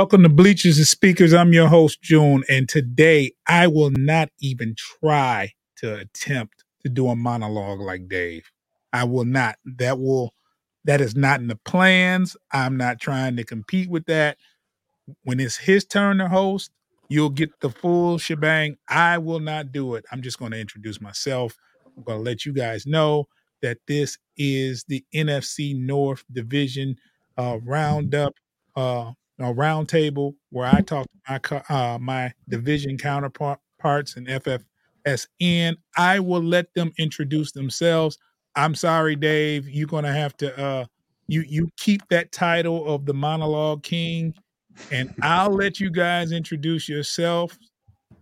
Welcome to Bleachers and Speakers. I'm your host, June, and today I will not even try to attempt to do a monologue like Dave. I will not. That will that is not in the plans. I'm not trying to compete with that. When it's his turn to host, you'll get the full shebang. I will not do it. I'm just going to introduce myself. I'm going to let you guys know that this is the NFC North Division uh, roundup uh, a roundtable where I talk to my uh, my division counterparts and FFSN. I will let them introduce themselves. I'm sorry, Dave. You're gonna have to uh, you you keep that title of the monologue king, and I'll let you guys introduce yourself.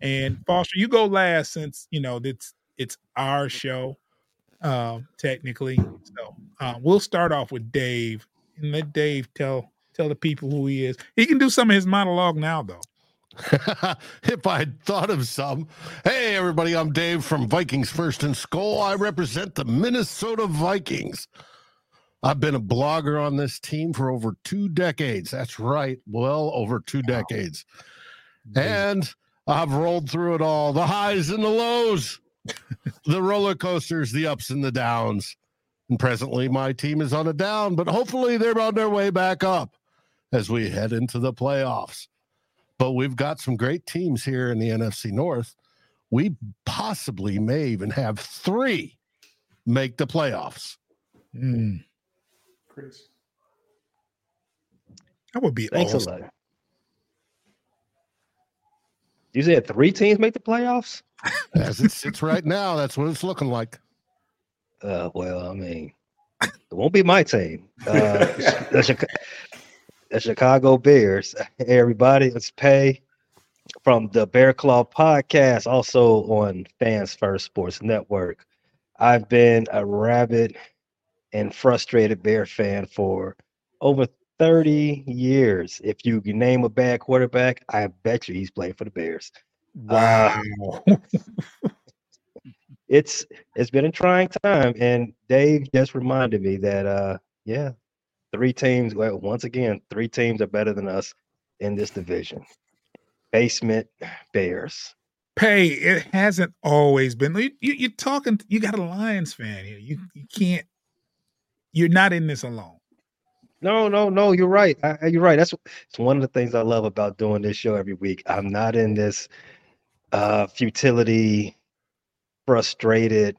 And Foster, you go last since you know it's it's our show, uh, technically. So uh, we'll start off with Dave and let Dave tell tell the people who he is. He can do some of his monologue now, though. if I would thought of some. Hey, everybody, I'm Dave from Vikings First and Skol. I represent the Minnesota Vikings. I've been a blogger on this team for over two decades. That's right. Well, over two wow. decades. And I've rolled through it all the highs and the lows, the roller coasters, the ups and the downs. And presently, my team is on a down, but hopefully, they're on their way back up as we head into the playoffs. But we've got some great teams here in the NFC North. We possibly may even have three make the playoffs. Mm. Crazy. That would be Thanks awesome. a lot. You said three teams make the playoffs? As it sits right now, that's what it's looking like. Uh, well, I mean, it won't be my team. Uh, the, the Chicago Bears. Hey, everybody, it's Pay from the Bear Claw podcast, also on Fans First Sports Network. I've been a rabid and frustrated Bear fan for over 30 years. If you name a bad quarterback, I bet you he's playing for the Bears. Wow. Uh, it's it's been a trying time and Dave just reminded me that uh yeah, three teams. Well, once again, three teams are better than us in this division. Basement Bears. Pay. It hasn't always been. You, are talking. You got a Lions fan here. You you can't. You're not in this alone. No, no, no. You're right. I, you're right. That's it's one of the things I love about doing this show every week. I'm not in this uh futility, frustrated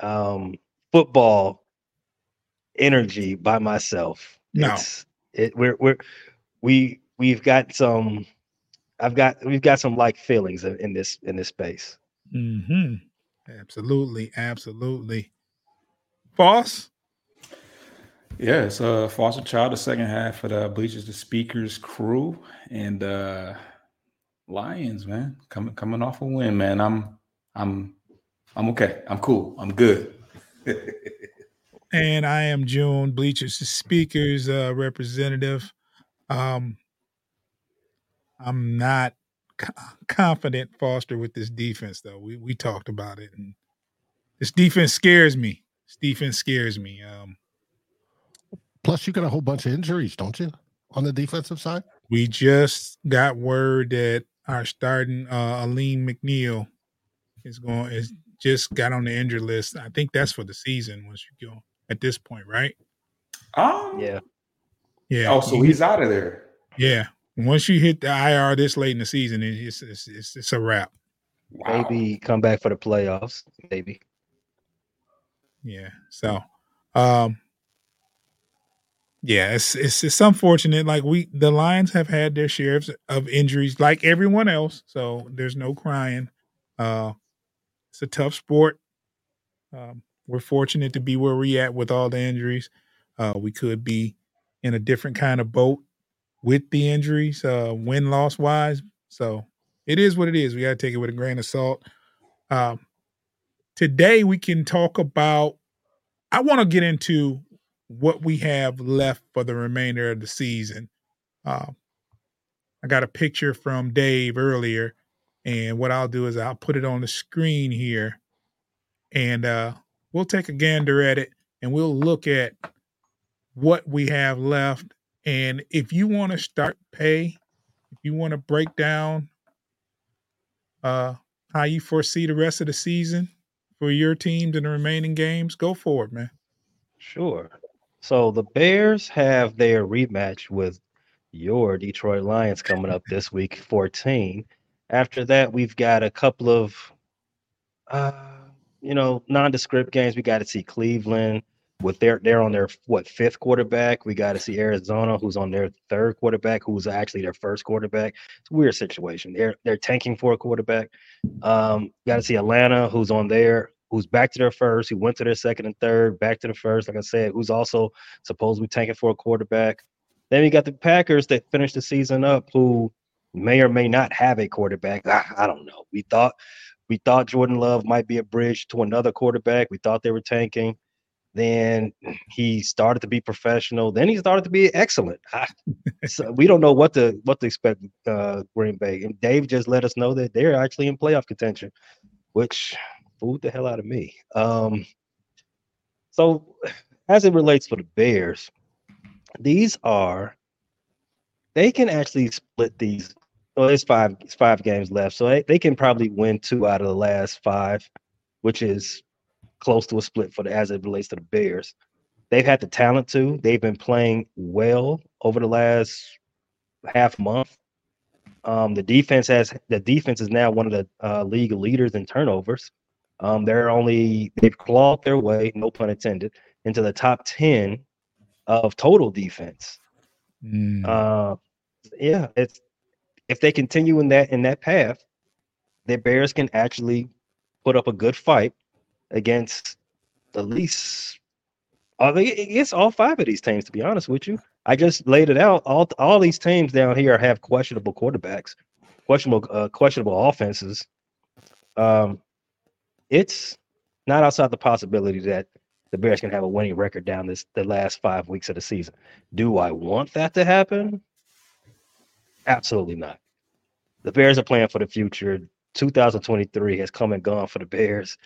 um football energy by myself. No. It's, it we're we're we we've got some I've got we've got some like feelings in, in this in this space. hmm Absolutely, absolutely. Boss. Yeah, it's uh Foster Child, the second half of the Bleachers the Speakers crew and uh Lions, man. Coming coming off a win, man. I'm I'm I'm okay. I'm cool. I'm good. and I am June Bleachers the Speakers uh, representative. Um, I'm not co- confident Foster with this defense though. We we talked about it, and this defense scares me. This defense scares me. Um, Plus, you got a whole bunch of injuries, don't you, on the defensive side? We just got word that our starting uh, Alim McNeill is going is just got on the injured list. I think that's for the season once you go at this point, right? Um, yeah, yeah. Oh, so he's out of there. Yeah, once you hit the IR this late in the season, it's it's it's, it's a wrap. Wow. Maybe come back for the playoffs. Maybe. Yeah. So, um, yeah, it's, it's it's unfortunate. Like we, the Lions have had their share of injuries, like everyone else. So there's no crying. Uh, it's a tough sport. Um, we're fortunate to be where we at with all the injuries. Uh, we could be in a different kind of boat with the injuries, uh, win loss wise. So it is what it is. We got to take it with a grain of salt. Um, today we can talk about. I want to get into what we have left for the remainder of the season. Uh, I got a picture from Dave earlier, and what I'll do is I'll put it on the screen here, and uh, we'll take a gander at it and we'll look at what we have left And if you want to start pay, if you want to break down uh how you foresee the rest of the season for your teams in the remaining games, go for it, man. Sure. So the Bears have their rematch with your Detroit Lions coming up this week, 14. After that, we've got a couple of uh, you know, nondescript games. We got to see Cleveland with their they're on their what fifth quarterback. We got to see Arizona, who's on their third quarterback, who's actually their first quarterback. It's a weird situation. They're they're tanking for a quarterback. Um, got to see Atlanta, who's on there, who's back to their first, who went to their second and third, back to the first. Like I said, who's also supposedly tanking for a quarterback. Then we got the Packers that finished the season up, who may or may not have a quarterback. I, I don't know. We thought we thought Jordan Love might be a bridge to another quarterback. We thought they were tanking. Then he started to be professional. Then he started to be excellent. So we don't know what to what to expect uh, Green Bay. And Dave just let us know that they're actually in playoff contention, which fooled the hell out of me. Um, so as it relates to the Bears, these are they can actually split these well, it's five it's five games left, so they, they can probably win two out of the last five, which is close to a split for the as it relates to the Bears. They've had the talent to. They've been playing well over the last half month. Um, the defense has the defense is now one of the uh, league leaders in turnovers. Um, they're only they've clawed their way, no pun intended, into the top ten of total defense. Mm. Uh, yeah, it's if they continue in that in that path, the Bears can actually put up a good fight against at least against all five of these teams, to be honest with you. I just laid it out. All all these teams down here have questionable quarterbacks, questionable uh, questionable offenses. Um, it's not outside the possibility that the Bears can have a winning record down this the last five weeks of the season. Do I want that to happen? Absolutely not. The Bears are playing for the future. 2023 has come and gone for the Bears.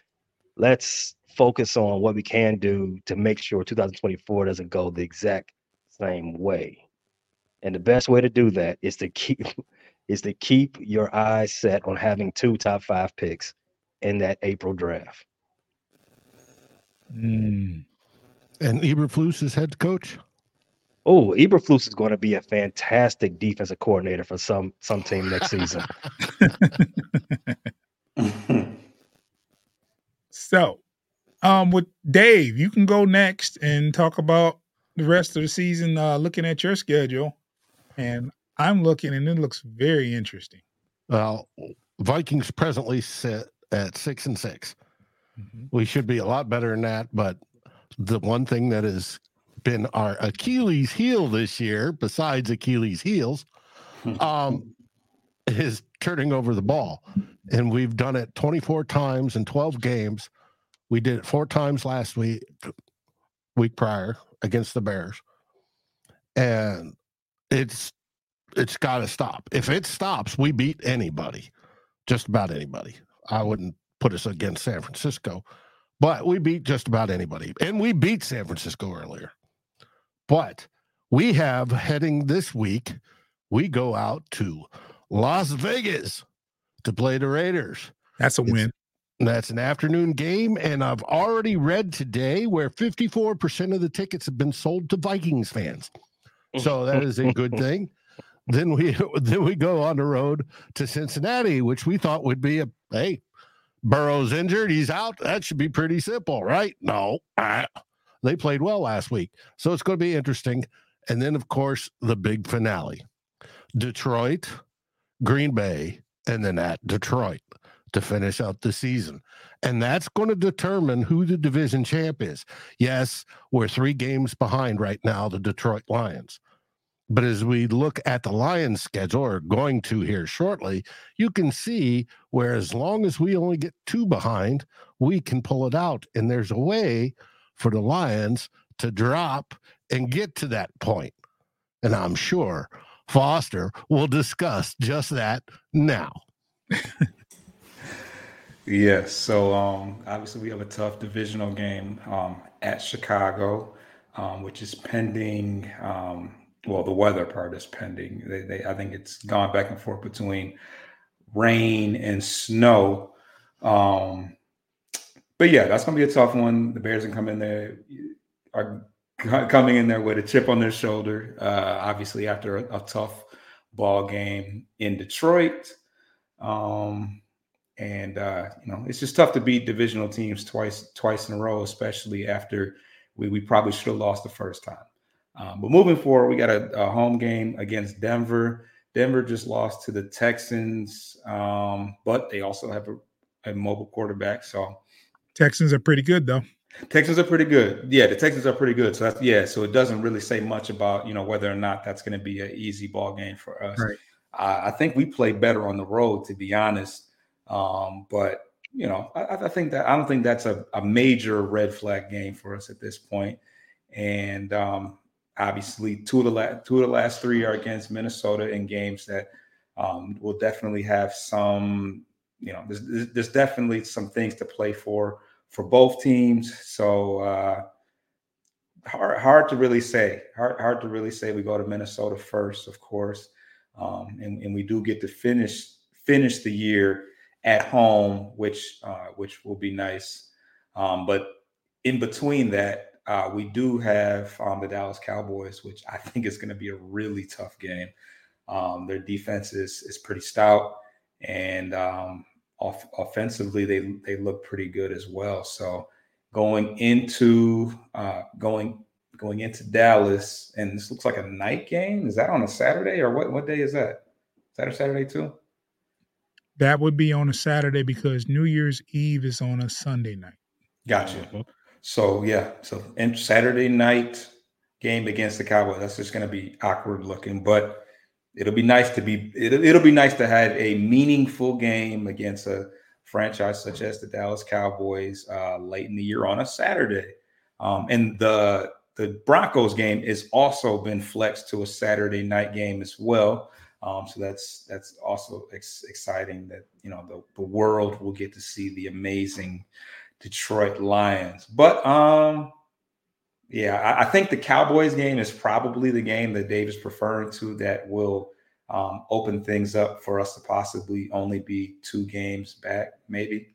Let's focus on what we can do to make sure 2024 doesn't go the exact same way. And the best way to do that is to keep is to keep your eyes set on having two top five picks in that April draft. Mm. And Eberflus is head coach oh, Eberflus is going to be a fantastic defensive coordinator for some some team next season. so, um, with Dave, you can go next and talk about the rest of the season. Uh, looking at your schedule, and I'm looking, and it looks very interesting. Well, Vikings presently sit at six and 6 mm-hmm. We should be a lot better than that, but the one thing that is been our Achilles heel this year, besides Achilles heels, um, is turning over the ball. And we've done it 24 times in 12 games. We did it four times last week, week prior against the Bears. And it's it's got to stop. If it stops, we beat anybody, just about anybody. I wouldn't put us against San Francisco, but we beat just about anybody. And we beat San Francisco earlier. But we have heading this week, we go out to Las Vegas to play the Raiders. That's a it's, win. That's an afternoon game. And I've already read today where 54% of the tickets have been sold to Vikings fans. So that is a good thing. Then we then we go on the road to Cincinnati, which we thought would be a hey, Burrow's injured, he's out. That should be pretty simple, right? No. Uh, They played well last week. So it's going to be interesting. And then, of course, the big finale Detroit, Green Bay, and then at Detroit to finish out the season. And that's going to determine who the division champ is. Yes, we're three games behind right now, the Detroit Lions. But as we look at the Lions schedule, or going to here shortly, you can see where as long as we only get two behind, we can pull it out. And there's a way for the Lions to drop and get to that point. And I'm sure Foster will discuss just that now. yes. So um, obviously we have a tough divisional game um, at Chicago, um, which is pending um, well, the weather part is pending. They, they, I think it's gone back and forth between rain and snow. Um, but yeah, that's gonna be a tough one. The Bears can come in there are coming in there with a chip on their shoulder. Uh, obviously, after a, a, tough ball game in Detroit, um, and uh, you know it's just tough to beat divisional teams twice twice in a row, especially after we, we probably should have lost the first time. Um, but moving forward, we got a, a, home game against Denver. Denver just lost to the Texans, um, but they also have a, a, mobile quarterback. So Texans are pretty good, though. Texans are pretty good. Yeah, the Texans are pretty good. So that's yeah. So it doesn't really say much about you know whether or not that's going to be an easy ball game for us. Right. Uh, I think we play better on the road, to be honest. Um, but you know, I, I, think that I don't think that's a, a major red flag game for us at this point. And um, obviously, two of the last two of the last three are against Minnesota in games that um, will definitely have some. You know, there's, there's definitely some things to play for for both teams. So uh, hard hard to really say. Hard hard to really say. We go to Minnesota first, of course, um, and, and we do get to finish finish the year at home, which uh, which will be nice. Um, but in between that, uh, we do have um, the Dallas Cowboys, which I think is going to be a really tough game. Um, their defense is is pretty stout, and um, off- offensively they they look pretty good as well. So going into uh, going going into Dallas, and this looks like a night game. Is that on a Saturday or what? What day is that? Is that a Saturday too? That would be on a Saturday because New Year's Eve is on a Sunday night. Gotcha. Mm-hmm. So yeah, so and Saturday night game against the Cowboys. That's just going to be awkward looking, but it'll be nice to be it'll, it'll be nice to have a meaningful game against a franchise such as the Dallas Cowboys uh, late in the year on a Saturday. Um, and the the Broncos game is also been flexed to a Saturday night game as well. Um, so that's that's also ex- exciting that you know the, the world will get to see the amazing Detroit Lions. But um, yeah, I, I, think the Cowboys game is probably the game that Dave is preferring to that will um, open things up for us to possibly only be two games back, maybe.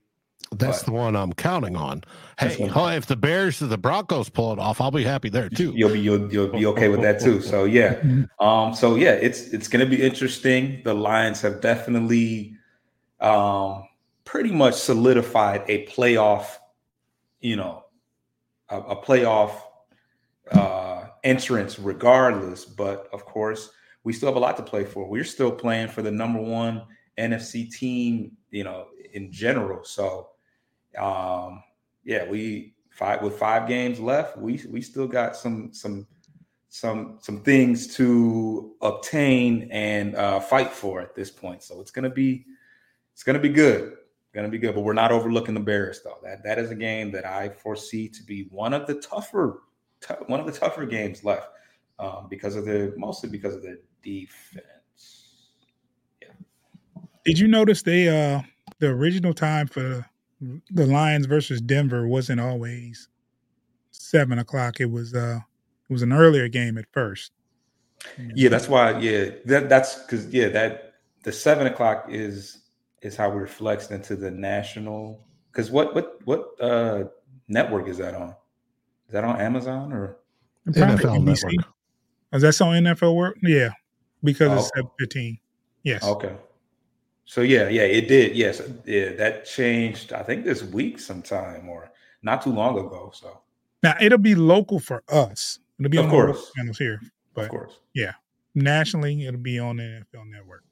That's but, the one I'm counting on. Hey, if the Bears or the Broncos pull it off, I'll be happy there too. You'll be you'll, you'll be okay with that too. So yeah, um, so yeah, it's it's going to be interesting. The Lions have definitely, um, pretty much solidified a playoff, you know, a, a playoff entrance regardless. But of course, we still have a lot to play for. We're still playing for the number one NFC team, you know, in general. So um, yeah, we five with five games left. We we still got some some some some things to obtain and uh, fight for at this point. So it's gonna be it's gonna be good. Gonna be good, but we're not overlooking the Bears though. That that is a game that I foresee to be one of the tougher t- one of the tougher games left um, because of the mostly because of the defense. Yeah. Did you notice they uh the original time for the Lions versus Denver wasn't always seven o'clock. It was uh it was an earlier game at first. Yeah, that's why. Yeah, that that's because yeah that the seven o'clock is is how we're flexed into the national. Because what what what uh network is that on? Is that on Amazon or NFL NBC? Network? Is that on NFL work? Yeah, because oh. it's seven fifteen. Yes. Okay. So yeah, yeah, it did. Yes, yeah, that changed. I think this week sometime or not too long ago. So now it'll be local for us. It'll be of on course. channels here, but of course, yeah, nationally it'll be on the NFL Network.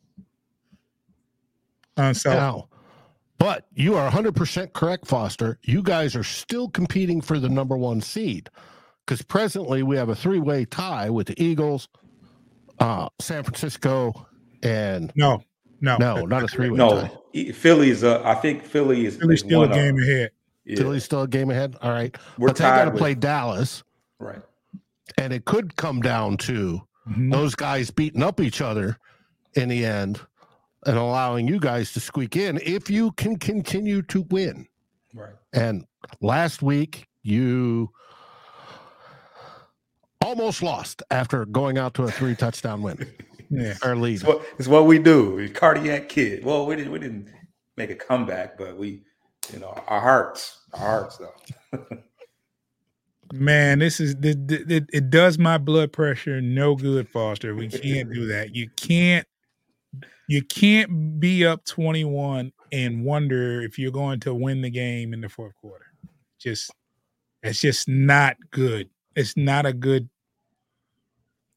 Uh, so. Now, but you are 100% correct, Foster. You guys are still competing for the number one seed because presently we have a three way tie with the Eagles, uh, San Francisco, and no, no, no, not a three way. Tie. No, tie. Philly's. Uh, I think Philly is. Philly's still a game up. ahead. Yeah. Philly's still a game ahead. All right, We're but they got to play Dallas, right? And it could come down to mm-hmm. those guys beating up each other in the end, and allowing you guys to squeak in if you can continue to win. Right. And last week you almost lost after going out to a three touchdown win. Yeah. Our lead. It's what, it's what we do. We cardiac kid. Well, we didn't we didn't make a comeback, but we, you know, our hearts, our hearts though. Man, this is it, it, it does my blood pressure no good, Foster. We can't do that. You can't you can't be up 21 and wonder if you're going to win the game in the fourth quarter. Just it's just not good. It's not a good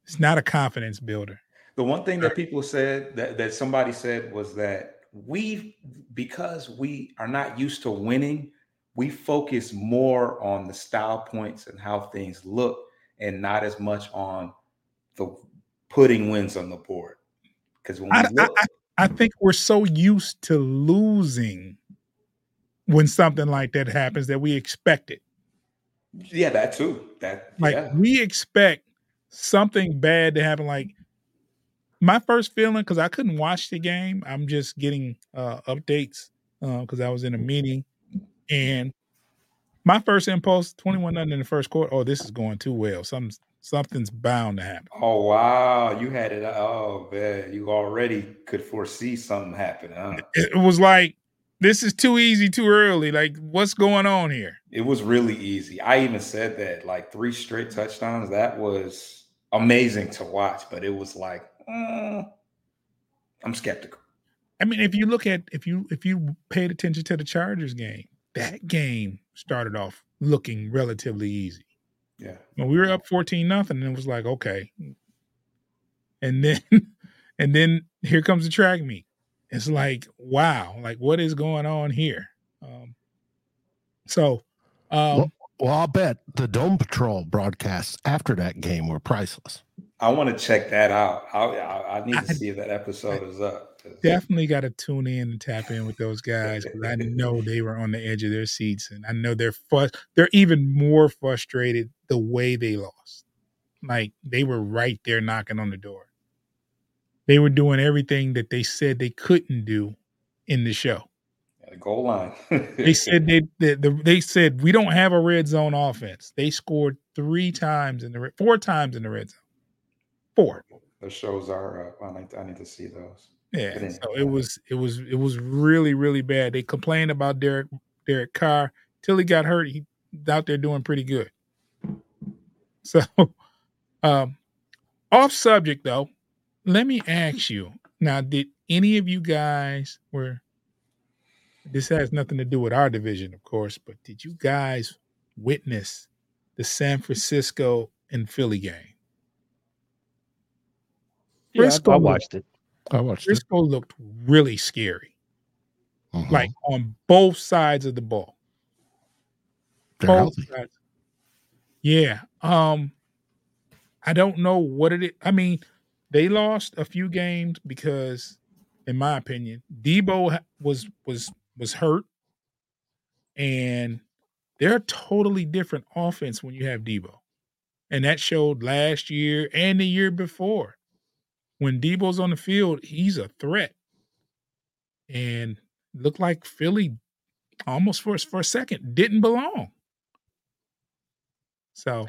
it's not a confidence builder. The one thing that people said that, that somebody said was that we, because we are not used to winning, we focus more on the style points and how things look and not as much on the putting wins on the board. Because when I, look, I, I think we're so used to losing when something like that happens that we expect it. yeah, that too. That Like yeah. we expect something bad to happen. Like my first feeling, because I couldn't watch the game, I'm just getting uh, updates because I was in a meeting, and my first impulse, 21 nothing in the first quarter. Oh, this is going too well. Some something's bound to happen. Oh wow, you had it. Oh man, you already could foresee something happening. Huh? It was like this is too easy, too early. Like what's going on here? It was really easy. I even said that like three straight touchdowns. That was amazing to watch, but it was like mm, I'm skeptical. I mean, if you look at if you if you paid attention to the Chargers game, that game started off looking relatively easy. Yeah, When we were up 14 nothing, and it was like, okay. And then and then here comes the track meet. It's like, wow, like what is going on here? Um so um Well- Well, I'll bet the Dome Patrol broadcasts after that game were priceless. I want to check that out. I, I, I need to I- see if that episode is up. Definitely got to tune in and tap in with those guys because I know they were on the edge of their seats, and I know they're they're even more frustrated the way they lost. Like they were right there knocking on the door. They were doing everything that they said they couldn't do in the show. the goal line. They said they they, they said we don't have a red zone offense. They scored three times in the red, four times in the red zone. Four. The shows are up. I need, I need to see those. Yeah, But so it was it was it was really really bad. They complained about Derek Derek Carr till he got hurt. He's out there doing pretty good. So, um, off subject though, let me ask you now: Did any of you guys were? This has nothing to do with our division, of course, but did you guys witness the San Francisco and Philly game? Yeah, I- Frisco I looked- watched it. I watched it. Frisco looked really scary, Mhm. like on both sides of the ball. they're Both healthy. sides. Yeah. Um, I don't know what it is. I mean, they lost a few games because, in my opinion, Deebo was was was hurt, and they're a totally different offense when you have Deebo, and that showed last year and the year before. When Deebo's on the field, he's a threat, and looked like Philly almost for for a second didn't belong. So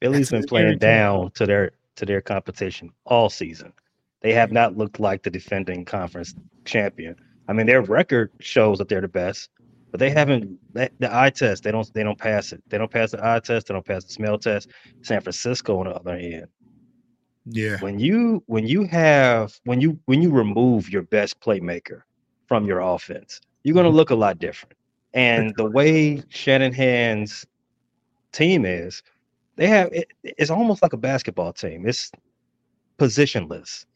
Philly's That's been playing scary team. down to their to their competition all season. They have not looked like the defending conference champion. I mean, their record shows that they're the best, but they haven't the the eye test. They don't they don't pass it. They don't pass the eye test. They don't pass the smell test. San Francisco, on the other hand, yeah, when you when you have when you when you remove your best playmaker from your offense, you're going to look a lot different. And the way Shannon Shanahan's team is, they have it, it's almost like a basketball team. It's positionless.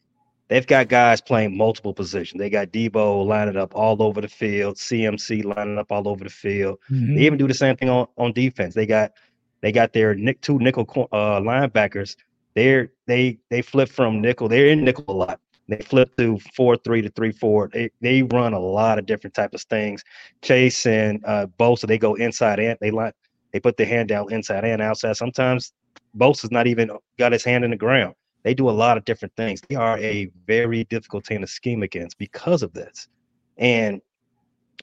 They've got guys playing multiple positions. They got Deebo lining up all over the field, CMC lining up all over the field. Mhm. They even do the same thing on, on defense. They got they got their nick two nickel uh, linebackers. They're they they flip from nickel. They're in nickel a lot. They flip to four three to three four. They they run a lot of different types of things. Chase and uh, Bosa they go inside and they line they put their hand down inside and outside. Sometimes Bosa's not even got his hand in the ground. They do a lot of different things. They are a very difficult team to scheme against because of this. And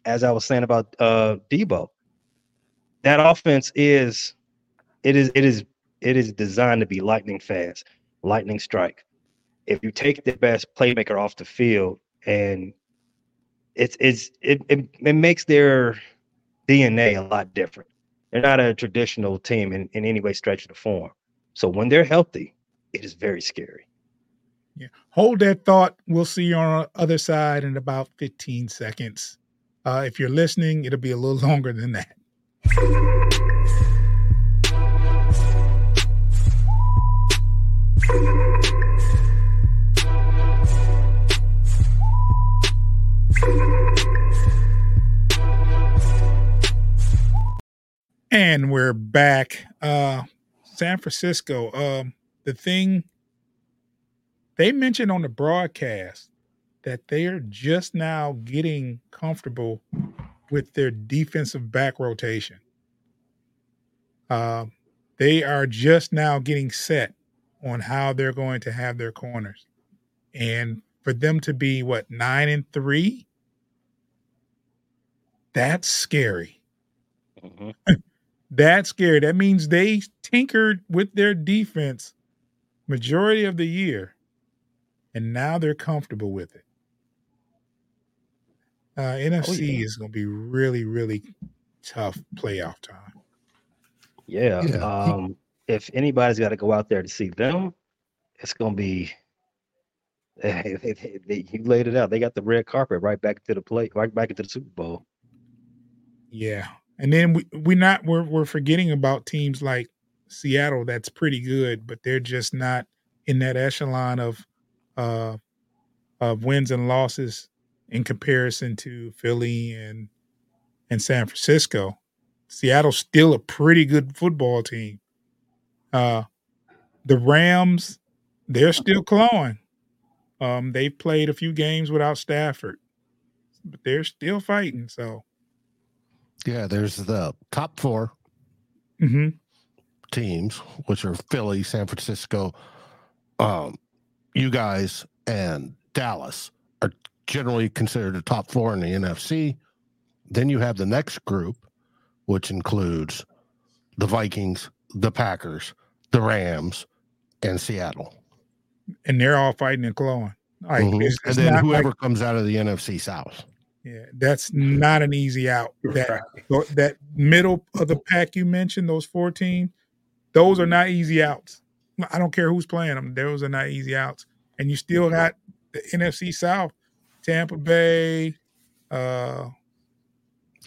as I was saying about uh Deebo, that offense is it is it is it is designed to be lightning fast, lightning strike. If you take the best playmaker off the field and it's it's it, it, it makes their DNA a lot different. They're not a traditional team in, in any way, stretch of the form. So when they're healthy, it is very scary. Yeah. Hold that thought. We'll see you on the other side in about 15 seconds. Uh, if you're listening, it'll be a little longer than that. And we're back. Uh San Francisco. Um the thing they mentioned on the broadcast that they are just now getting comfortable with their defensive back rotation. Uh, they are just now getting set on how they're going to have their corners. And for them to be what nine and three, that's scary. Mm-hmm. that's scary. That means they tinkered with their defense majority of the year, and now they're comfortable with it. Uh, NFC oh, yeah. is going to be really, really tough playoff time. Yeah. yeah. Um, if anybody's got to go out there to see them, it's going to be. They, they, they, you laid it out. They got the red carpet right back to the plate, right back into the Super Bowl. Yeah, and then we we not we're we're forgetting about teams like Seattle. That's pretty good, but they're just not in that echelon of uh of wins and losses in comparison to Philly and and San Francisco. Seattle's still a pretty good football team. Uh, the Rams, they're still clawing. Um, they've played a few games without Stafford, but they're still fighting. So, yeah, there's the top 4 mm-hmm. teams, which are Philly, San Francisco, um, you guys, and Dallas are generally considered the top four in the NFC. Then you have the next group, which includes the Vikings, the Packers, the Rams, and Seattle. And they're all fighting and clawing. Like, mm-hmm. and then whoever like, comes out of the NFC South. Yeah, that's not an easy out. That that middle of the pack you mentioned, those 14, those are not easy outs. I don't care who's playing them; those are not easy outs. And you still got the NFC South Tampa Bay, uh,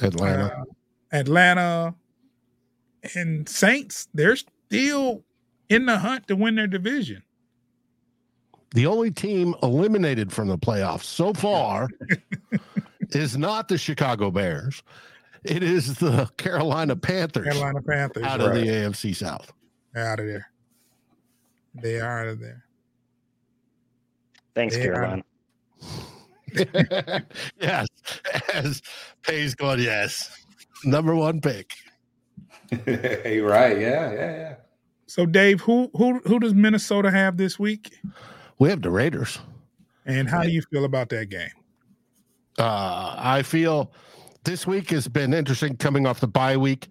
Atlanta, uh, Atlanta, and Saints. They're still in the hunt to win their division. The only team eliminated from the playoffs so far is not the Chicago Bears. It is the Carolina Panthers. Carolina Panthers out right. of the AFC South. They're out of there. They are out of there. Thanks, they Carolina. yes. As Pay's going, yes. Number one pick. hey, right. Yeah, yeah, yeah. So Dave, who who who does Minnesota have this week? We have the Raiders. And how do you feel about that game? Uh, I feel this week has been interesting coming off the bye week.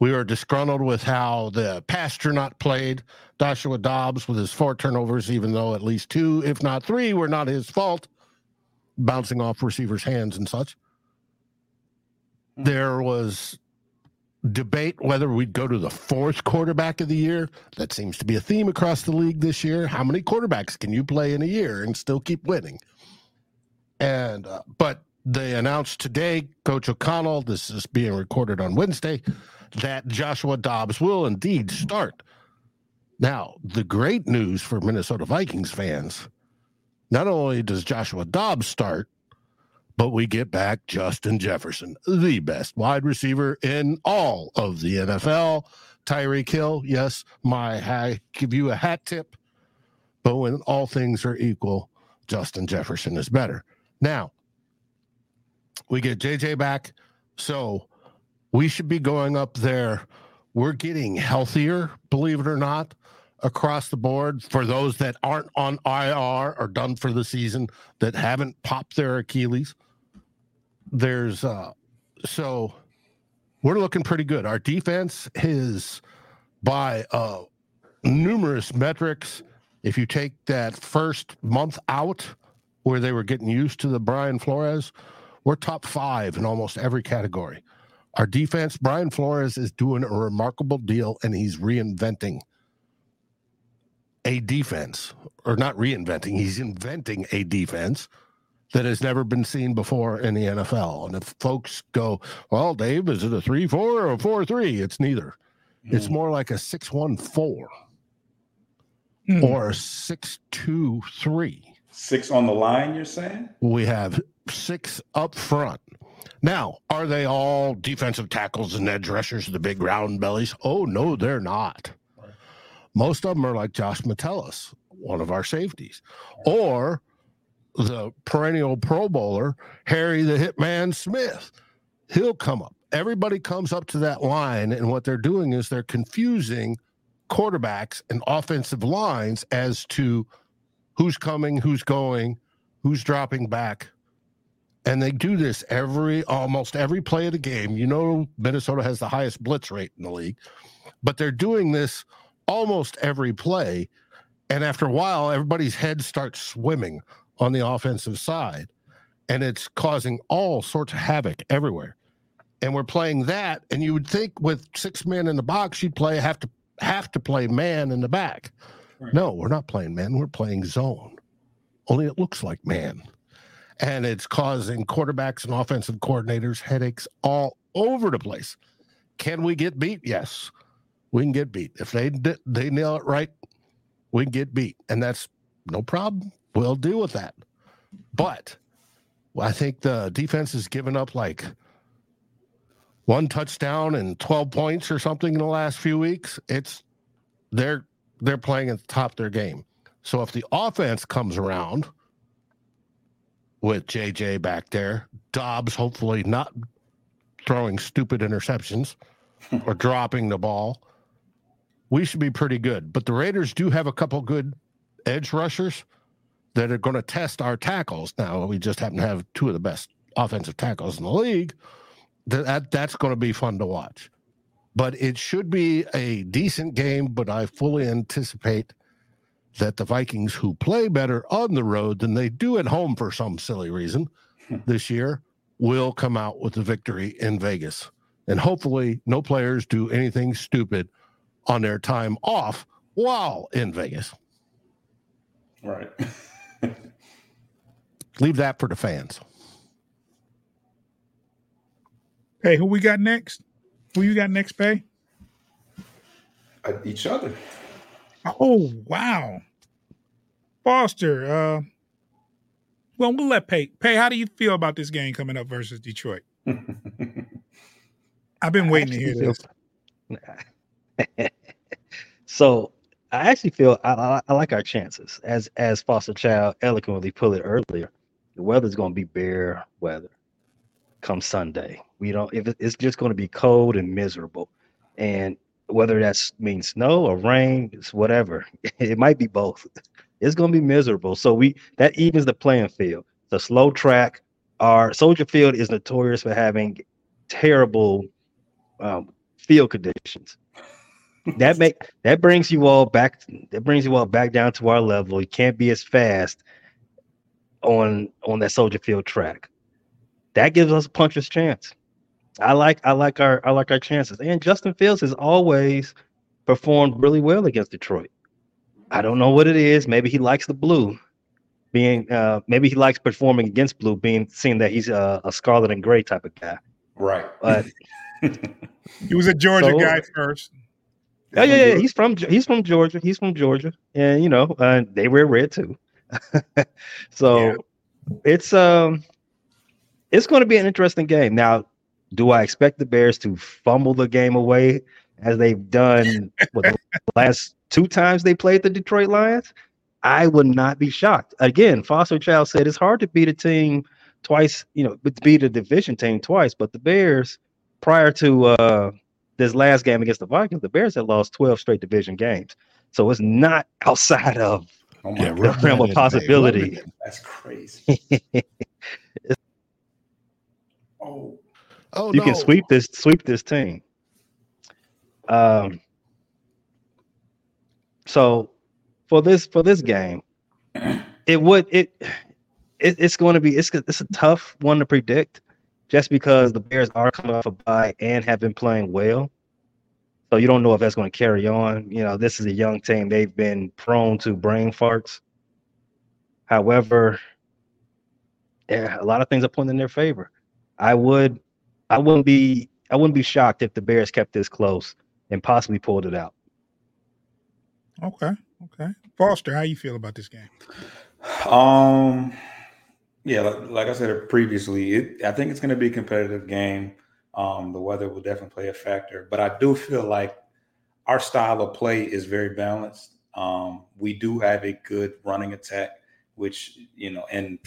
We were disgruntled with how the not played. Joshua Dobbs with his four turnovers, even though at least two, if not three, were not his fault bouncing off receivers' hands and such. There was debate whether we'd go to the fourth quarterback of the year. That seems to be a theme across the league this year. How many quarterbacks can you play in a year and still keep winning? And uh, but they announced today, Coach O'Connell, this is being recorded on Wednesday, that Joshua Dobbs will indeed start. Now, the great news for Minnesota Vikings fans not only does Joshua Dobbs start, but we get back Justin Jefferson, the best wide receiver in all of the NFL. Tyreek Hill, yes, my I give you a hat tip, but when all things are equal, Justin Jefferson is better. Now, we get JJ back, so we should be going up there. We're getting healthier, believe it or not across the board for those that aren't on IR or done for the season that haven't popped their Achilles. There's uh so we're looking pretty good. Our defense is by uh, numerous metrics. If you take that first month out where they were getting used to the Brian Flores, we're top five in almost every category. Our defense, Brian Flores is doing a remarkable deal and he's reinventing a defense, or not reinventing, he's inventing a defense that has never been seen before in the NFL. And if folks go, well, Dave, is it a 3 4 or a 4 3? It's neither. Mm. It's more like a 6 1 4 mm. or a 6 2 3. Six on the line, you're saying? We have six up front. Now, are they all defensive tackles and edge rushers, the big round bellies? Oh, no, they're not. Most of them are like Josh Metellus, one of our safeties, or the perennial Pro Bowler, Harry the Hitman Smith. He'll come up. Everybody comes up to that line, and what they're doing is they're confusing quarterbacks and offensive lines as to who's coming, who's going, who's dropping back. And they do this every almost every play of the game. You know, Minnesota has the highest blitz rate in the league, but they're doing this almost every play. And after a while, everybody's head starts swimming on the offensive side, and it's causing all sorts of havoc everywhere. And we're playing that, and you would think with six men in the box, you'd play have to have to play man in the back. No, we're not playing man. We're playing zone. Only it looks like man. And it's causing quarterbacks and offensive coordinators headaches all over the place. Can we get beat? Yes, we can get beat. If they they nail it right, we can get beat, and that's no problem. We'll deal with that. But I think the defense has given up like one touchdown and 12 points or something in the last few weeks. It's they're they're playing at the top of their game. So if the offense comes around with JJ back there, Dobbs hopefully not throwing stupid interceptions or dropping the ball, we should be pretty good. But the Raiders do have a couple good edge rushers that are going to test our tackles. Now we just happen to have two of the best offensive tackles in the league. That that's going to be fun to watch. But it should be a decent game. But I fully anticipate that the Vikings, who play better on the road than they do at home for some silly reason hmm. this year, will come out with the victory in Vegas. And hopefully, no players do anything stupid on their time off while in Vegas. Right. Leave that for the fans. Hey, who we got next? Who you got next, Pay? Uh, each other. Oh wow, Foster. Uh, well, we'll let Pay. Pay, how do you feel about this game coming up versus Detroit? I've been waiting to hear this. so I actually feel I, I, I, like our chances, as as Foster Child eloquently put it earlier. The weather's going to be Bear weather come Sunday. We don't. If it's just going to be cold and miserable, and whether that means snow or rain, it's whatever. It might be both. It's going to be miserable. So we that evens the playing field. The slow track. Our Soldier Field is notorious for having terrible um, field conditions that make that brings you all back that brings you all back down to our level. You can't be as fast on on that soldier field track. That gives us a puncher's chance. I like I like our I like our chances. And Justin Fields has always performed really well against Detroit. I don't know what it is. Maybe he likes the blue. Being uh maybe he likes performing against blue, being seeing that he's a, a scarlet and gray type of guy. Right. But he was a Georgia so, guy first. Oh yeah, yeah, he's from he's from Georgia. He's from Georgia, and you know, uh, they wear red too. so yeah. it's um, it's going to be an interesting game. Now, do I expect the Bears to fumble the game away as they've done what, the last two times they played the Detroit Lions? I would not be shocked. Again, Foster Child said it's hard to beat a team twice, you know, beat a division team twice, but the Bears prior to uh this last game against the Vikings, the Bears had lost 12 straight division games. So it's not outside of oh my the realm of possibility. That's crazy. oh. Oh, you no. can sweep this sweep this team. Um, so for this for this game, it would it, it it's going to be it's it's a tough one to predict, just because the Bears are coming off a bye and have been playing well. So you don't know if that's going to carry on. You know, this is a young team; they've been prone to brain farts. However, yeah, a lot of things are pointing in their favor. I would, I wouldn't be, I wouldn't be shocked if the Bears kept this close and possibly pulled it out. Okay, okay. Foster, how you feel about this game? Um, yeah, like, like I said previously, it, I think it's going to be a competitive game. Um, the weather will definitely play a factor, but I do feel like our style of play is very balanced. Um, we do have a good running attack, which you know, and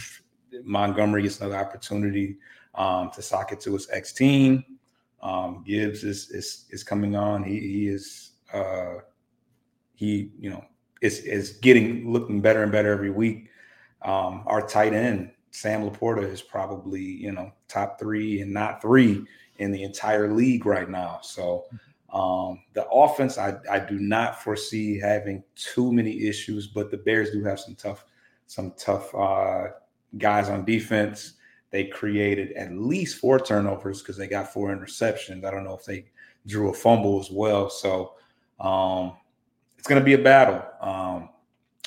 Montgomery gets another opportunity um, to his ex team. Um, Gibbs is is is coming on. He he is uh, he you know is is getting looking better and better every week. Um, our tight end Sam LaPorta is probably you know top three and not three in the entire league right now. So um, the offense, I I do not foresee having too many issues, but the Bears do have some tough some tough uh, guys on defense. They created at least four turnovers because they got four interceptions. I don't know if they drew a fumble as well. So um, it's going to be a battle. Um,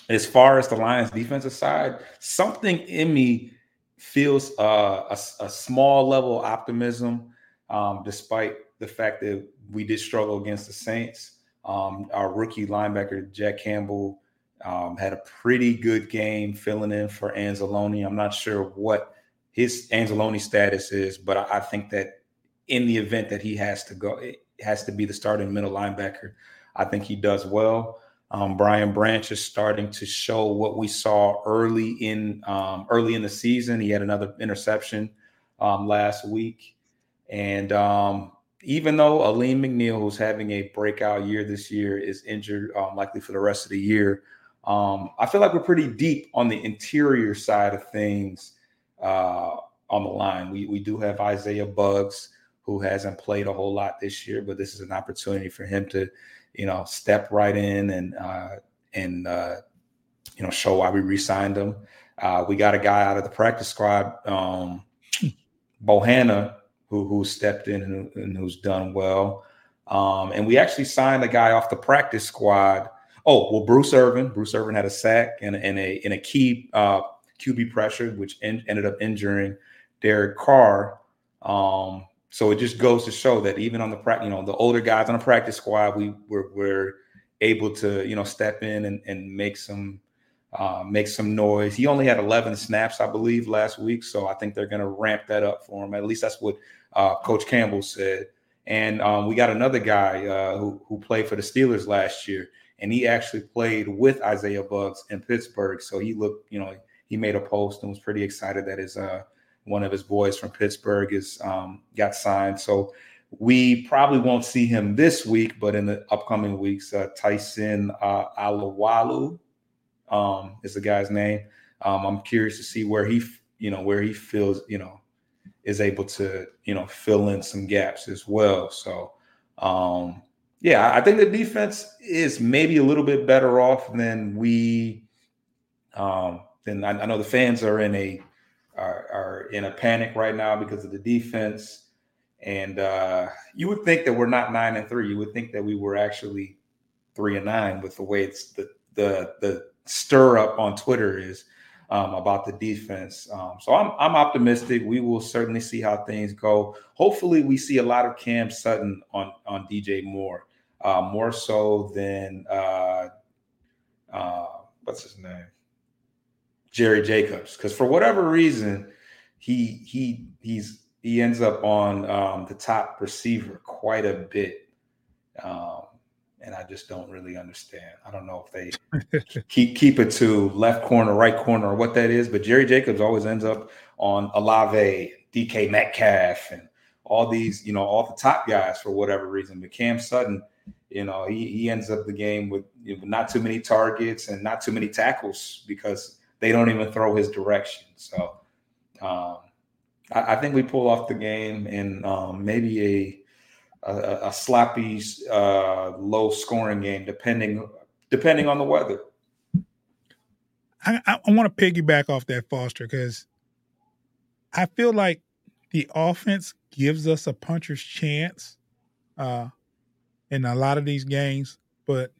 as far as the Lions' defensive side, something in me feels uh, a, a, small level of optimism, um, despite the fact that we did struggle against the Saints. Um, our rookie linebacker Jack Campbell um, had a pretty good game filling in for Anzalone. I'm not sure what his Anzalone status is, but I, I think that in the event that he has to go, it has to be the starting middle linebacker. I think he does well. Um, Brian Branch is starting to show what we saw early in um, early in the season. He had another interception um, last week, and um, even though Alim McNeill, who's having a breakout year this year, is injured um, likely for the rest of the year, um, I feel like we're pretty deep on the interior side of things uh, on the line. We we do have Isaiah Buggs, who hasn't played a whole lot this year, but this is an opportunity for him to, you know, step right in and uh, and uh, you know show why we re-signed him. Uh, we got a guy out of the practice squad, um, Bohanna, who who stepped in and, who's done well. Um, and we actually signed a guy off the practice squad Oh well, Bruce Irvin. Bruce Irvin had a sack and, and a in a key uh, QB pressure, which in, ended up injuring Derek Carr. Um, so it just goes to show that even on the practice, you know, the older guys on the practice squad, we were, were able to you know step in and, and make some uh, make some noise. He only had 11 snaps, I believe, last week, so I think they're going to ramp that up for him. At least that's what uh, Coach Campbell said. And um, we got another guy uh, who who played for the Steelers last year and he actually played with Isaiah Buggs in Pittsburgh. So he looked, you know, he made a post and was pretty excited that his uh, one of his boys from Pittsburgh is um, got signed. So we probably won't see him this week, but in the upcoming weeks, uh, Tyson uh, Alualu um, is the guy's name. Um, I'm curious to see where he, you know, where he feels, you know, is able to, you know, fill in some gaps as well. So um, yeah, I think the defense is maybe a little bit better off than we. Um, than I, I know the fans are in a are, are in a panic right now because of the defense, and uh, you would think that we're not nine and three. You would think that we were actually three and nine with the way it's the the the stir up on Twitter is um, about the defense. Um, so I'm I'm optimistic. We will certainly see how things go. Hopefully, we see a lot of Cam Sutton on on DJ Moore uh, more so than uh, uh, what's his name, Jerry Jacobs, because for whatever reason, he he he's he ends up on um, the top receiver quite a bit. Um, and I just don't really understand. I don't know if they keep keep it to left corner, right corner, or what that is. But Jerry Jacobs always ends up on Olave, DK Metcalf, and all these, you know, all the top guys for whatever reason. But Cam Sutton you know, he, he ends up the game with you know, not too many targets and not too many tackles because they don't even throw his direction. So um, I, I, think we pull off the game and um, maybe a, a, a sloppy, uh, low scoring game, depending depending on the weather. I, I, I want to piggyback off that Foster because I feel like the offense gives us a puncher's chance uh, in a lot of these games, but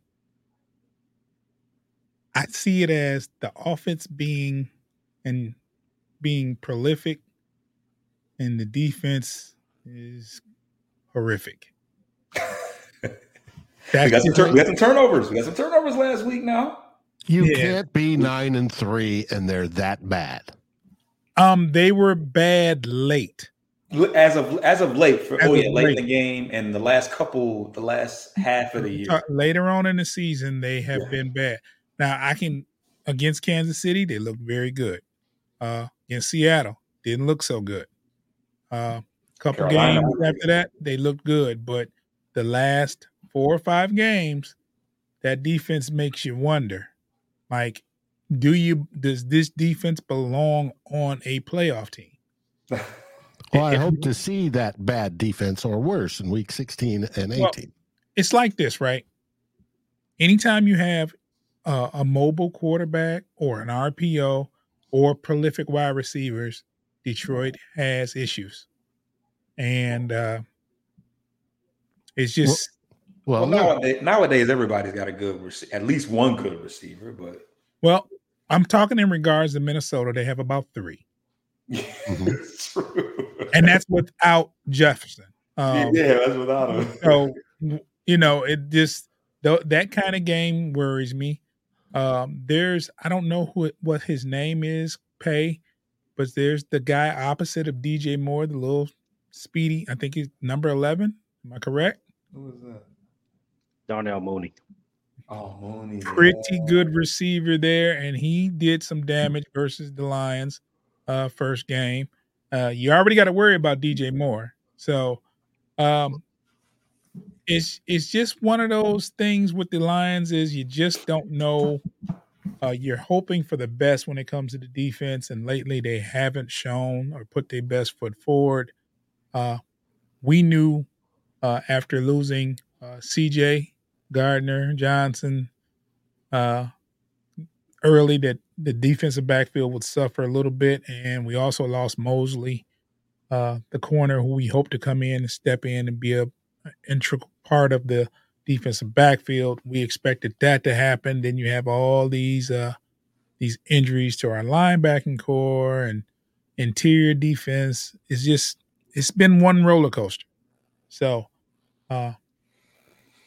I see it as the offense being and being prolific, and the defense is horrific. we, got some tur- we got some turnovers. We got some turnovers last week now. You yeah. can't be nine and three and they're that bad. Um, they were bad late. As of as of late, for, as oh yeah, late, late, in the game and the last couple, the last half of the year. Uh, later on in the season, they have yeah. been bad. Now I can against Kansas City, they looked very good. Uh, against Seattle, didn't look so good. Uh, couple Carolina. games after that, they looked good, but the last four or five games, that defense makes you wonder, like, do you does this defense belong on a playoff team? well, I hope to see that bad defense or worse in week 16 and 18. Well, it's like this, right? Anytime you have uh, a mobile quarterback or an RPO or prolific wide receivers, Detroit has issues. And uh, it's just. Well, well, well nowadays, nowadays, everybody's got a good, rec- at least one good receiver. But well, I'm talking in regards to Minnesota. They have about 3 mm-hmm. and that's without Jefferson. Um, yeah, that's without him. so you know, it just th- that kind of game worries me. Um, there's I don't know who what his name is, Pay, but there's the guy opposite of DJ Moore, the little speedy. I think he's number eleven. Am I correct? Who is that? Darnell Mooney. Oh, Mooney. Pretty yeah. good receiver there, and he did some damage versus the Lions uh first game. Uh you already got to worry about DJ Moore. So um it's it's just one of those things with the Lions is you just don't know. Uh, you're hoping for the best when it comes to the defense, and lately they haven't shown or put their best foot forward. Uh, we knew uh, after losing uh, C.J. Gardner Johnson uh, early that the defensive backfield would suffer a little bit, and we also lost Moseley, uh, the corner who we hope to come in and step in and be a integral part of the defensive backfield. We expected that to happen. Then you have all these uh, these injuries to our linebacking core and interior defense. It's just it's been one roller coaster. So, uh,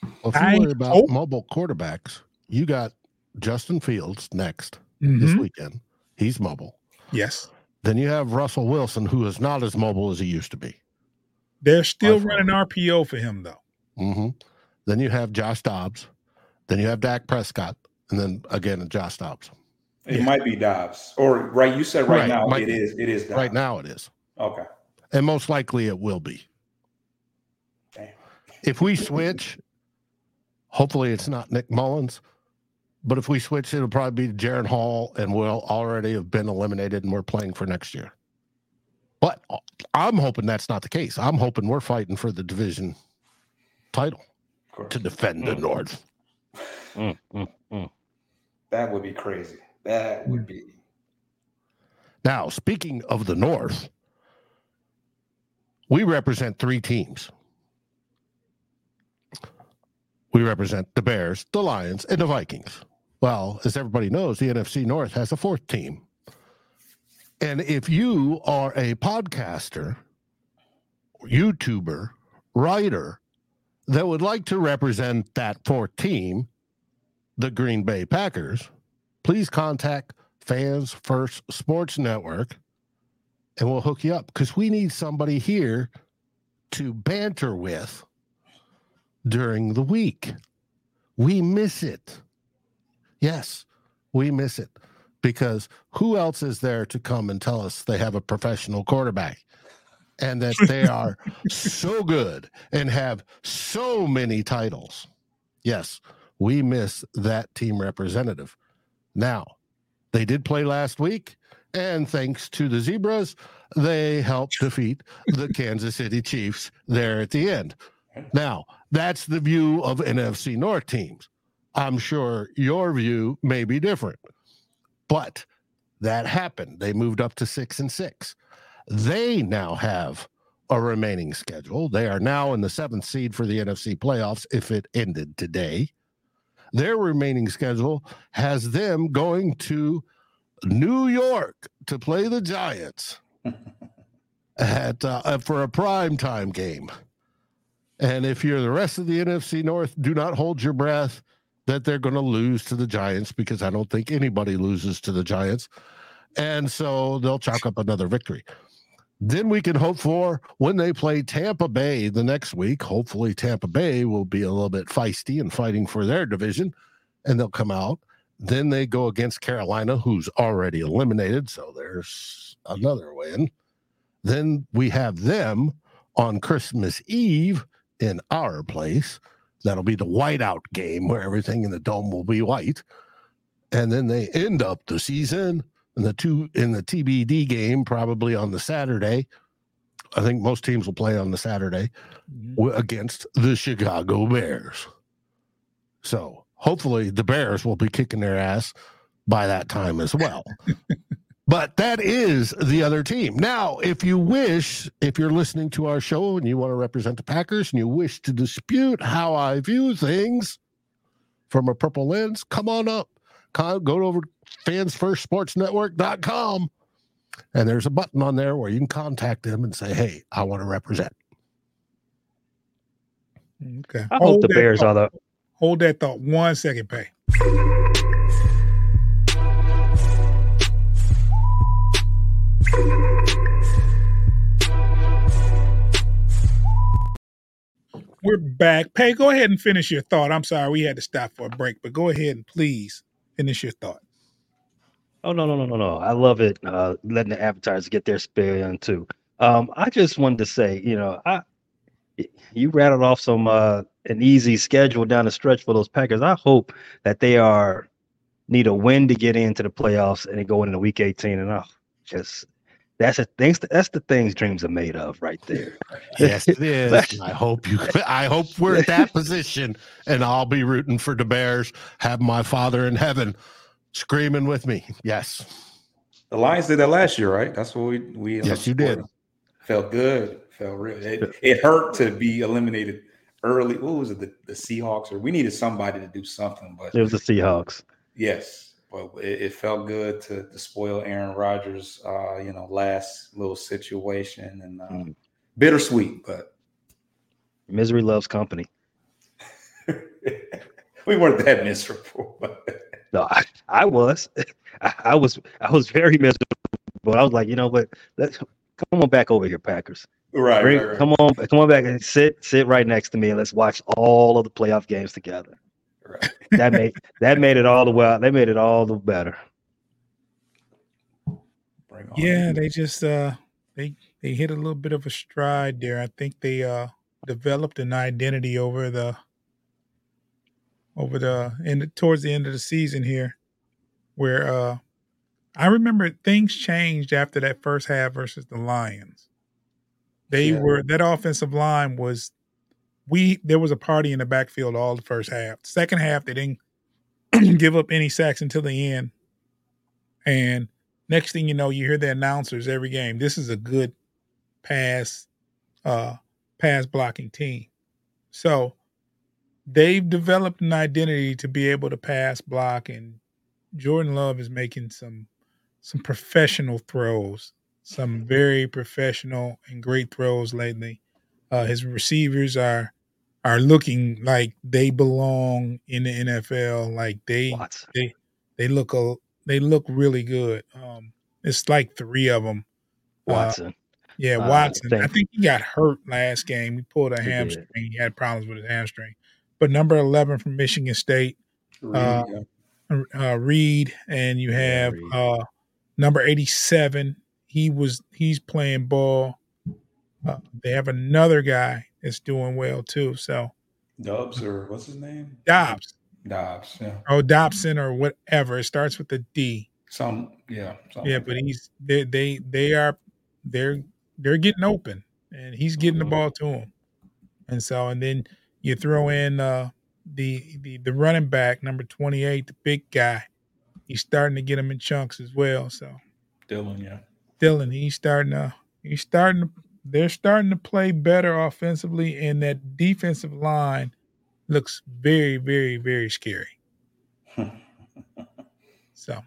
well, if you I worry about hope, mobile quarterbacks, you got Justin Fields next mm-hmm. this weekend. He's mobile. Yes. Then you have Russell Wilson, who is not as mobile as he used to be. They're still running RPO for him, though. Mm-hmm. Then you have Josh Dobbs. Then you have Dak Prescott, and then again Josh Dobbs. It yeah. might be Dobbs, or right? You said right, right. now it is. It is Dobbs. right now. It is okay, and most likely it will be. Damn. If we switch, hopefully it's not Nick Mullens, but if we switch, it'll probably be Jaren Hall, and we'll already have been eliminated, and we're playing for next year. But I'm hoping that's not the case. I'm hoping we're fighting for the division title to defend mm. the North. Mm, mm, mm, that would be crazy. That would be. Now, speaking of the North, we represent three teams. We represent the Bears, the Lions, and the Vikings. Well, as everybody knows, the NFC North has a fourth team. And if you are a podcaster, YouTuber, writer, that would like to represent that fourth team, the Green Bay Packers, please contact Fans First Sports Network and we'll hook you up because we need somebody here to banter with during the week. We miss it. Yes, we miss it because who else is there to come and tell us they have a professional quarterback? and that they are so good and have so many titles. Yes, we miss that team representative. Now, they did play last week, and thanks to the Zebras, they helped defeat the Kansas City Chiefs there at the end. Now, that's the view of NFC North teams. I'm sure your view may be different, but that happened. They moved up to six and six. They now have a remaining schedule. They are now in the seventh seed for the NFC playoffs if it ended today. Their remaining schedule has them going to New York to play the Giants at uh, for a prime time game. And if you're the rest of the NFC North, do not hold your breath that they're going to lose to the Giants because I don't think anybody loses to the Giants. And so they'll chalk up another victory. Then we can hope for when they play Tampa Bay the next week. Hopefully, Tampa Bay will be a little bit feisty and fighting for their division, and they'll come out. Then they go against Carolina, who's already eliminated. So there's another win. Then we have them on Christmas Eve in our place. That'll be the whiteout game where everything in the dome will be white. And then they end up the season in the two in the TBD game, probably on the Saturday. I think most teams will play on the Saturday mm-hmm. against the Chicago Bears. So hopefully the Bears will be kicking their ass by that time as well. but that is the other team. Now, if you wish, if you're listening to our show and you want to represent the Packers and you wish to dispute how I view things from a purple lens, come on up. Go over fansfirstsportsnetwork.com and there's a button on there where you can contact them and say, "Hey, I want to represent." Okay. I hope the Bears thought. are the hold that thought one second, pay. We're back. Pay, go ahead and finish your thought. I'm sorry we had to stop for a break, but go ahead and please finish your thought. Oh no, no, no, no, no. I love it. Uh, letting the advertisers get their spiel in too. Um, I just wanted to say, you know, I you rattled off some uh, an easy schedule down the stretch for those Packers. I hope that they are need a win to get into the playoffs and they go into week 18 and off. Just that's a things that's the things dreams are made of right there. yes, it is. I hope you I hope we're at that position and I'll be rooting for the Bears. Have my father in heaven screaming with me. Yes. The Lions did that last year, right? That's what we we uh, Yes, you did. Felt good. Felt real. It, it hurt to be eliminated early. What was it? The, the Seahawks, or we needed somebody to do something, but it was the Seahawks. Yes, but it, it felt good to, to spoil Aaron Rodgers. Uh, you know, last little situation and uh, mm. bittersweet, but misery loves company. we weren't that miserable, but no, I, I was, I, I was, I was very miserable. But I was like, you know what? Let's come on back over here, Packers. Right, Bring, right, right, Come on, come on back and sit, sit right next to me, and let's watch all of the playoff games together. Right. that made that made it all the well. They made it all the better. Yeah, they just uh they they hit a little bit of a stride there. I think they uh developed an identity over the over the end towards the end of the season here, where uh I remember things changed after that first half versus the Lions. They yeah. were that offensive line was we there was a party in the backfield all the first half. Second half they didn't give up any sacks until the end. And next thing you know, you hear the announcers every game. This is a good pass uh pass blocking team. So they've developed an identity to be able to pass block and Jordan Love is making some some professional throws some very professional and great throws lately. Uh, his receivers are are looking like they belong in the NFL. Like they Watson. they they look a they look really good. Um, it's like three of them. Uh, Watson. Uh, yeah, Watson. Uh, I think he got hurt last game. He pulled a he hamstring. Did. He had problems with his hamstring. But number eleven from Michigan State, Reed, uh, uh, Reed and you have uh, number eighty-seven he was he's playing ball. Uh, they have another guy that's doing well too. So Dubs or what's his name? Dobbs. Dobbs, yeah. Oh, Dobson or whatever. It starts with a D. Some, yeah. Yeah, like but that. he's they they they are they're they're getting open, and he's getting mm-hmm. the ball to him. And so, and then you throw in uh the the the running back number 28, the big guy, he's starting to get him in chunks as well. So Dillon, yeah. Dillon, he's starting to he's starting to they're starting to play better offensively, and that defensive line looks very, very, very scary. so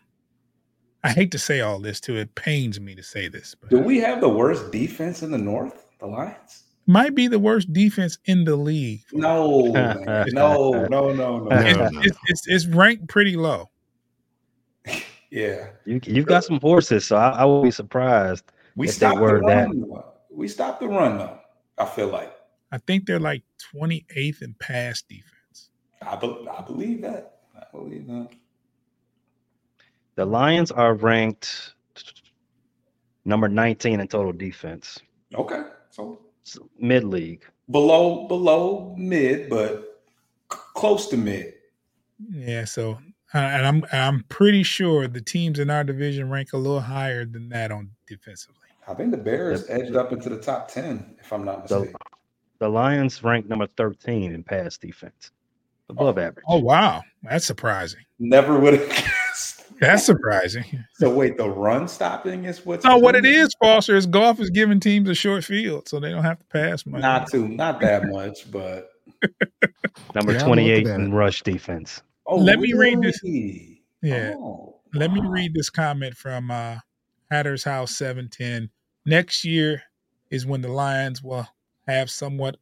I hate to say all this too. It pains me to say this, but Do we have the worst defense in the North? The Lions? might be the worst defense in the league. No, man. no, no, no, no. It's, it's, it's, it's ranked pretty low. Yeah, You you've got some horses, so I, I will be surprised. we If they stopped the were that- run. Though. We stopped the run though. I feel like I think they're like 28th in pass defense. I, be- I believe that. I believe that. The Lions are ranked number 19 in total defense, Okay, so mid league. below below mid, but c- close to mid. Yeah, so uh, and I'm I'm pretty sure the teams in our division rank a little higher than that on defensively. I think the Bears edged up into the top ten, if I'm not mistaken. the Lions ranked number 13 in pass defense, above average. Oh wow, that's surprising. Never would have guessed. That's surprising. So wait, the run stopping is what's So what it is, Foster, is Goff is giving teams a short field, so they don't have to pass much. Not too, not that much, but number Yeah, 28 looking in rush defense. oh, Let me read this. Yeah. Oh, Let me read this comment from uh Hatter's House 710. Next year is when the Lions will have somewhat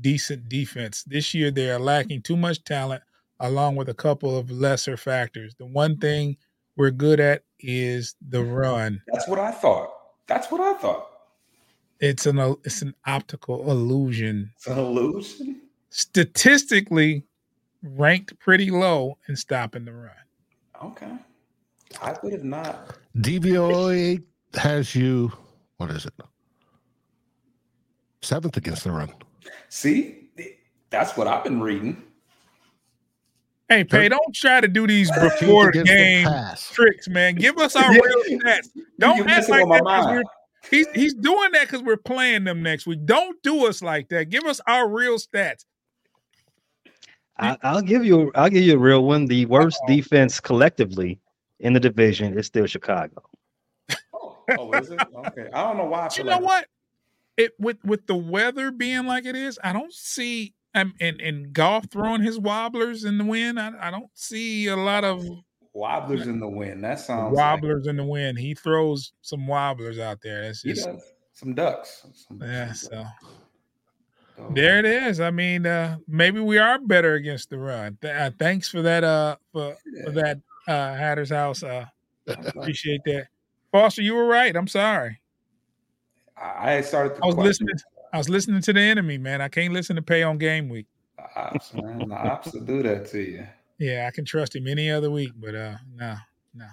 decent defense. This year they are lacking too much talent along with a couple of lesser factors. The one thing we're good at is the run. That's what I thought. That's what I thought. It's an it's an optical illusion. It's an illusion. Statistically ranked pretty low in stopping the run. Okay. I would have not. DVOA has you, what is it? Seventh against the run. See, that's what I've been reading. Hey, Pay, don't try to do these before the the game tricks, man. Give us our real stats. Don't You're act like that my 'cause mind. we're he's he's doing that because we're playing them next week. Don't do us like that. Give us our real stats. I, I'll give you I'll give you a real one. The worst Uh-oh. defense collectively in the division is still Chicago. Oh, oh, is it? Okay. I don't know why. You know like what? It with with the weather being like it is, I don't see um, and and Goff throwing his wobblers in the wind. I, I don't see a lot of wobblers in the wind. That sounds like wobblers in the wind. He throws some wobblers out there. That's just some ducks. Some, yeah. some So ducks. there it is. I mean, uh, maybe we are better against the run. Th- uh, thanks for that. Uh, for, for that. Uh, Hatter's house. Uh, appreciate that. Foster, you were right. I'm sorry. I I started. To I was question listening. I was listening to the enemy, man. I can't listen to Pay on game week. The ops, man. The ops will do that to you. Yeah, I can trust him any other week, but uh, no, no.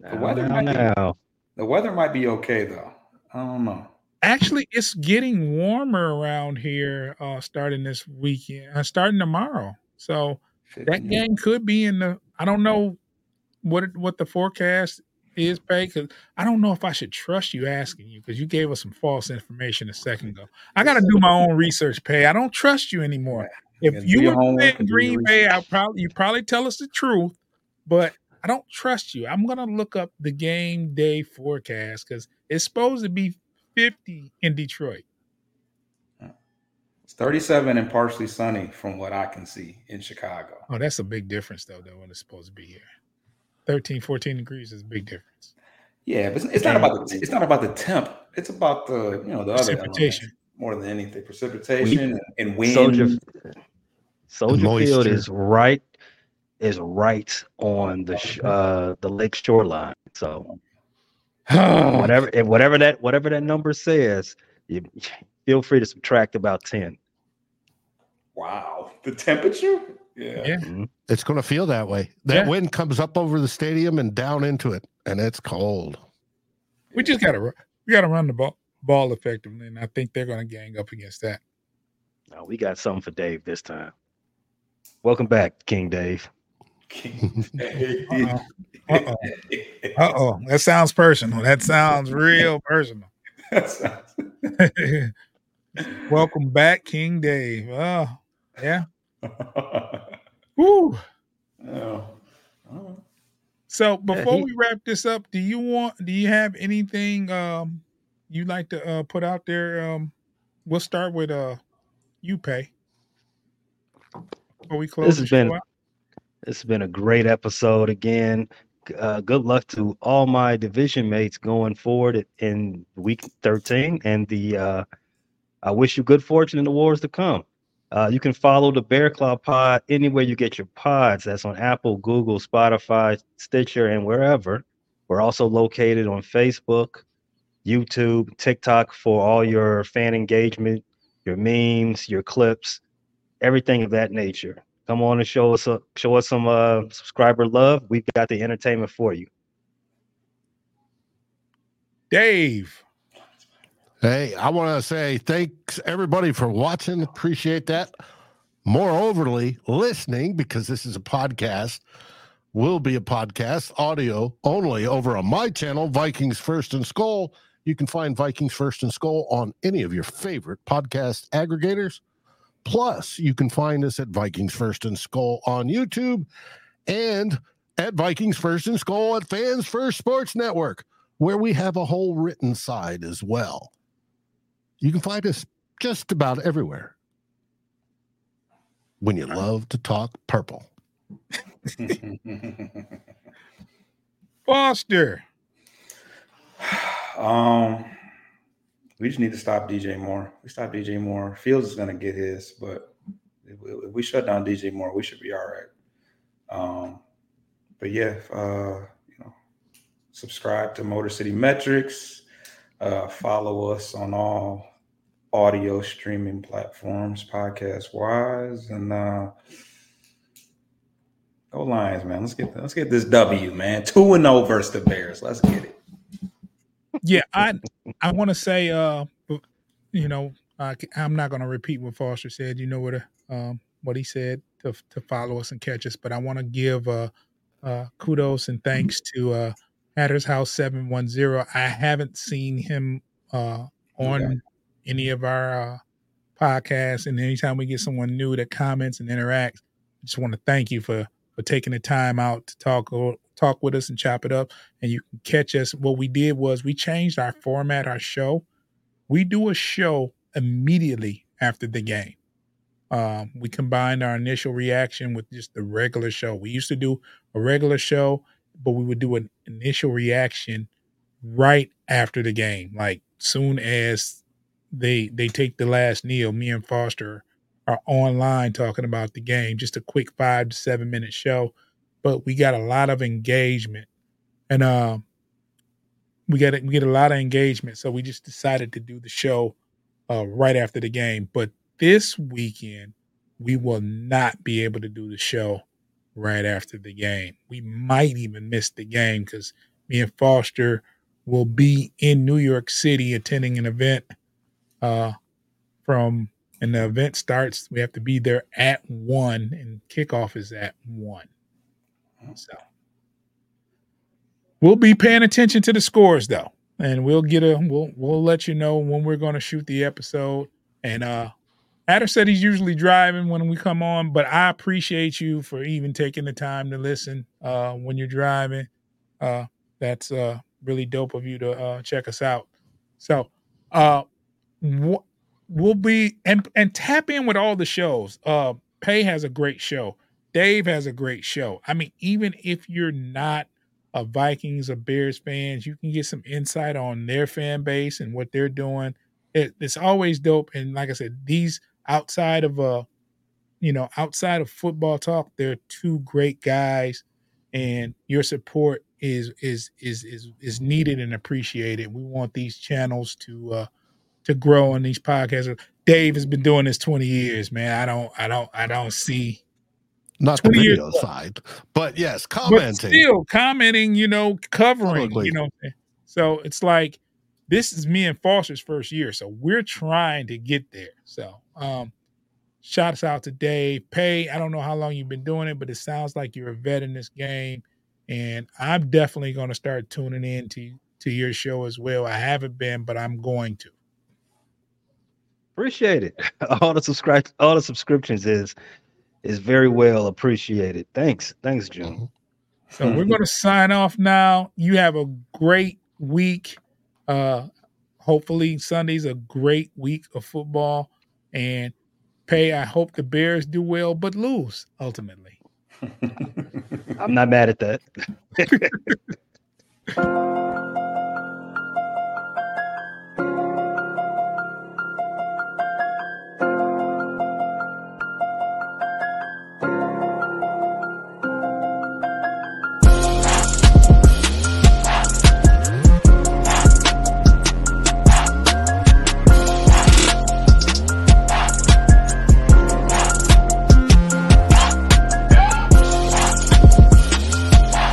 Now, weather now, might be- The weather might be okay though. I don't know. Actually, it's getting warmer around here. Uh, starting this weekend, uh, starting tomorrow. So that game could be in the. I don't know what what the forecast is, Pay, because I don't know if I should trust you asking you because you gave us some false information a second ago. I got to do my own research, Pay. I don't trust you anymore. If you were homework playing and do your Green Bay, I probably you probably tell us the truth, but I don't trust you. I'm gonna look up the game day forecast because it's supposed to be 50 in Detroit. It's 37 and partially sunny from what I can see in Chicago. Oh, that's a big difference though, than when it's supposed to be here. 13, 14 degrees is a big difference. Yeah, but it's, it's not about the it's not about the temp. It's about the you know the other Precipitation. elements more than anything. Precipitation and, and wind. Soldier Soldier Field is right is right on the sh- uh the lake shoreline. So whatever if whatever that whatever that number says, you feel free to subtract about 10. Wow, the temperature. Yeah. Yeah. Mhm. It's going to feel that way. That Yeah. wind comes up over the stadium and down into it, and it's cold. We just gotta we gotta run the ball ball effectively, and I think they're gonna gang up against that. No, we got something for Dave this time. Welcome back, King Dave. Uh-oh. Uh-oh. Uh oh, that sounds personal. That sounds real personal. Welcome back, King Dave. Oh, yeah. Woo. Oh. So before he- we wrap this up, do you want do you have anything um you like to uh put out there? Um we'll start with uh you pay. Before we close This has been- out. It's been a great episode again. Uh, good luck to all my division mates going forward in week 13. And the uh, I wish you good fortune in the wars to come. Uh, you can follow the Bear Claw Pod anywhere you get your pods. That's on Apple, Google, Spotify, Stitcher, and wherever. We're also located on Facebook, YouTube, TikTok for all your fan engagement, your memes, your clips, everything of that nature. Come on and show us a, show us some uh, subscriber love. We've got the entertainment for you. Dave. Hey, I want to say thanks everybody for watching. Appreciate that. Moreoverly, listening because this is a podcast, will be a podcast, audio only over on my channel, Vikings First and Skol. You can find Vikings First and Skol on any of your favorite podcast aggregators. Plus, you can find us at Vikings First and Skol on YouTube and at Vikings First and Skol at Fans First Sports Network, where we have a whole written side as well. You can find us just about everywhere. When you love to talk purple. Foster. um, we just need to stop DJ Moore. We stop DJ Moore. Fields is gonna get his, but if we, shut down DJ Moore, we should be all right. Um, but yeah, uh, you know, subscribe to Motor City Metrics. Uh, follow us on all audio streaming platforms, podcast wise, and uh, go Lions, man. Let's get let's get this W, man. Two and zero versus the Bears. Let's get it. Yeah, I I want to say uh you know, I, I'm not going to repeat what Foster said. You know what uh, um what he said to to follow us and catch us, but I want to give uh uh kudos and thanks to uh Hatter's House 710. I haven't seen him uh on Yeah. any of our uh podcasts and anytime we get someone new that comments and interacts, I just want to thank you for for taking the time out to talk or talk with us and chop it up and you can catch us. What we did was we changed our format, our show. We do a show immediately after the game. Um, we combined our initial reaction with just the regular show. We used to do a regular show, but we would do an initial reaction right after the game, like soon as they they take the last kneel. Me and Foster are online talking about the game. Just a quick five to seven minute show, but we got a lot of engagement, and um, we get we get a lot of engagement. So we just decided to do the show uh, right after the game. But this weekend, we will not be able to do the show right after the game. We might even miss the game because me and Foster will be in New York City attending an event. Uh, from and the event starts, we have to be there at one, and kickoff is at one. So we'll be paying attention to the scores though, and we'll get a we'll we'll let you know when we're going to shoot the episode. And uh, Adder said he's usually driving when we come on, but I appreciate you for even taking the time to listen uh, when you're driving. Uh, that's uh, really dope of you to uh, check us out. So uh, we'll be and and tap in with all the shows. Uh, Pay has a great show. Dave has a great show. I mean, even if you're not a Vikings or Bears fans, you can get some insight on their fan base and what they're doing. It, it's always dope. And like I said, these outside of uh, you know, outside of football talk, they're two great guys, and your support is is is is is needed and appreciated. We want these channels to uh to grow on these podcasts. Dave has been doing this 20 years, man. I don't I don't I don't see Not the 20 years video side, but yes, but commenting. still commenting, you know, covering, Publicly. you know. So it's like this is me and Foster's first year, so we're trying to get there. So, um, shouts out to Dave Pay. I don't know how long you've been doing it, but it sounds like you're a vet in this game, and I'm definitely going to start tuning in to to your show as well. I haven't been, but I'm going to. Appreciate it. All the subscribe, all the subscriptions is is very well appreciated. Thanks, thanks, June. So we're going to sign off now. You have a great week. Uh, hopefully Sunday's a great week of football. And Pay, I hope the Bears do well, but lose ultimately. I'm not mad at that.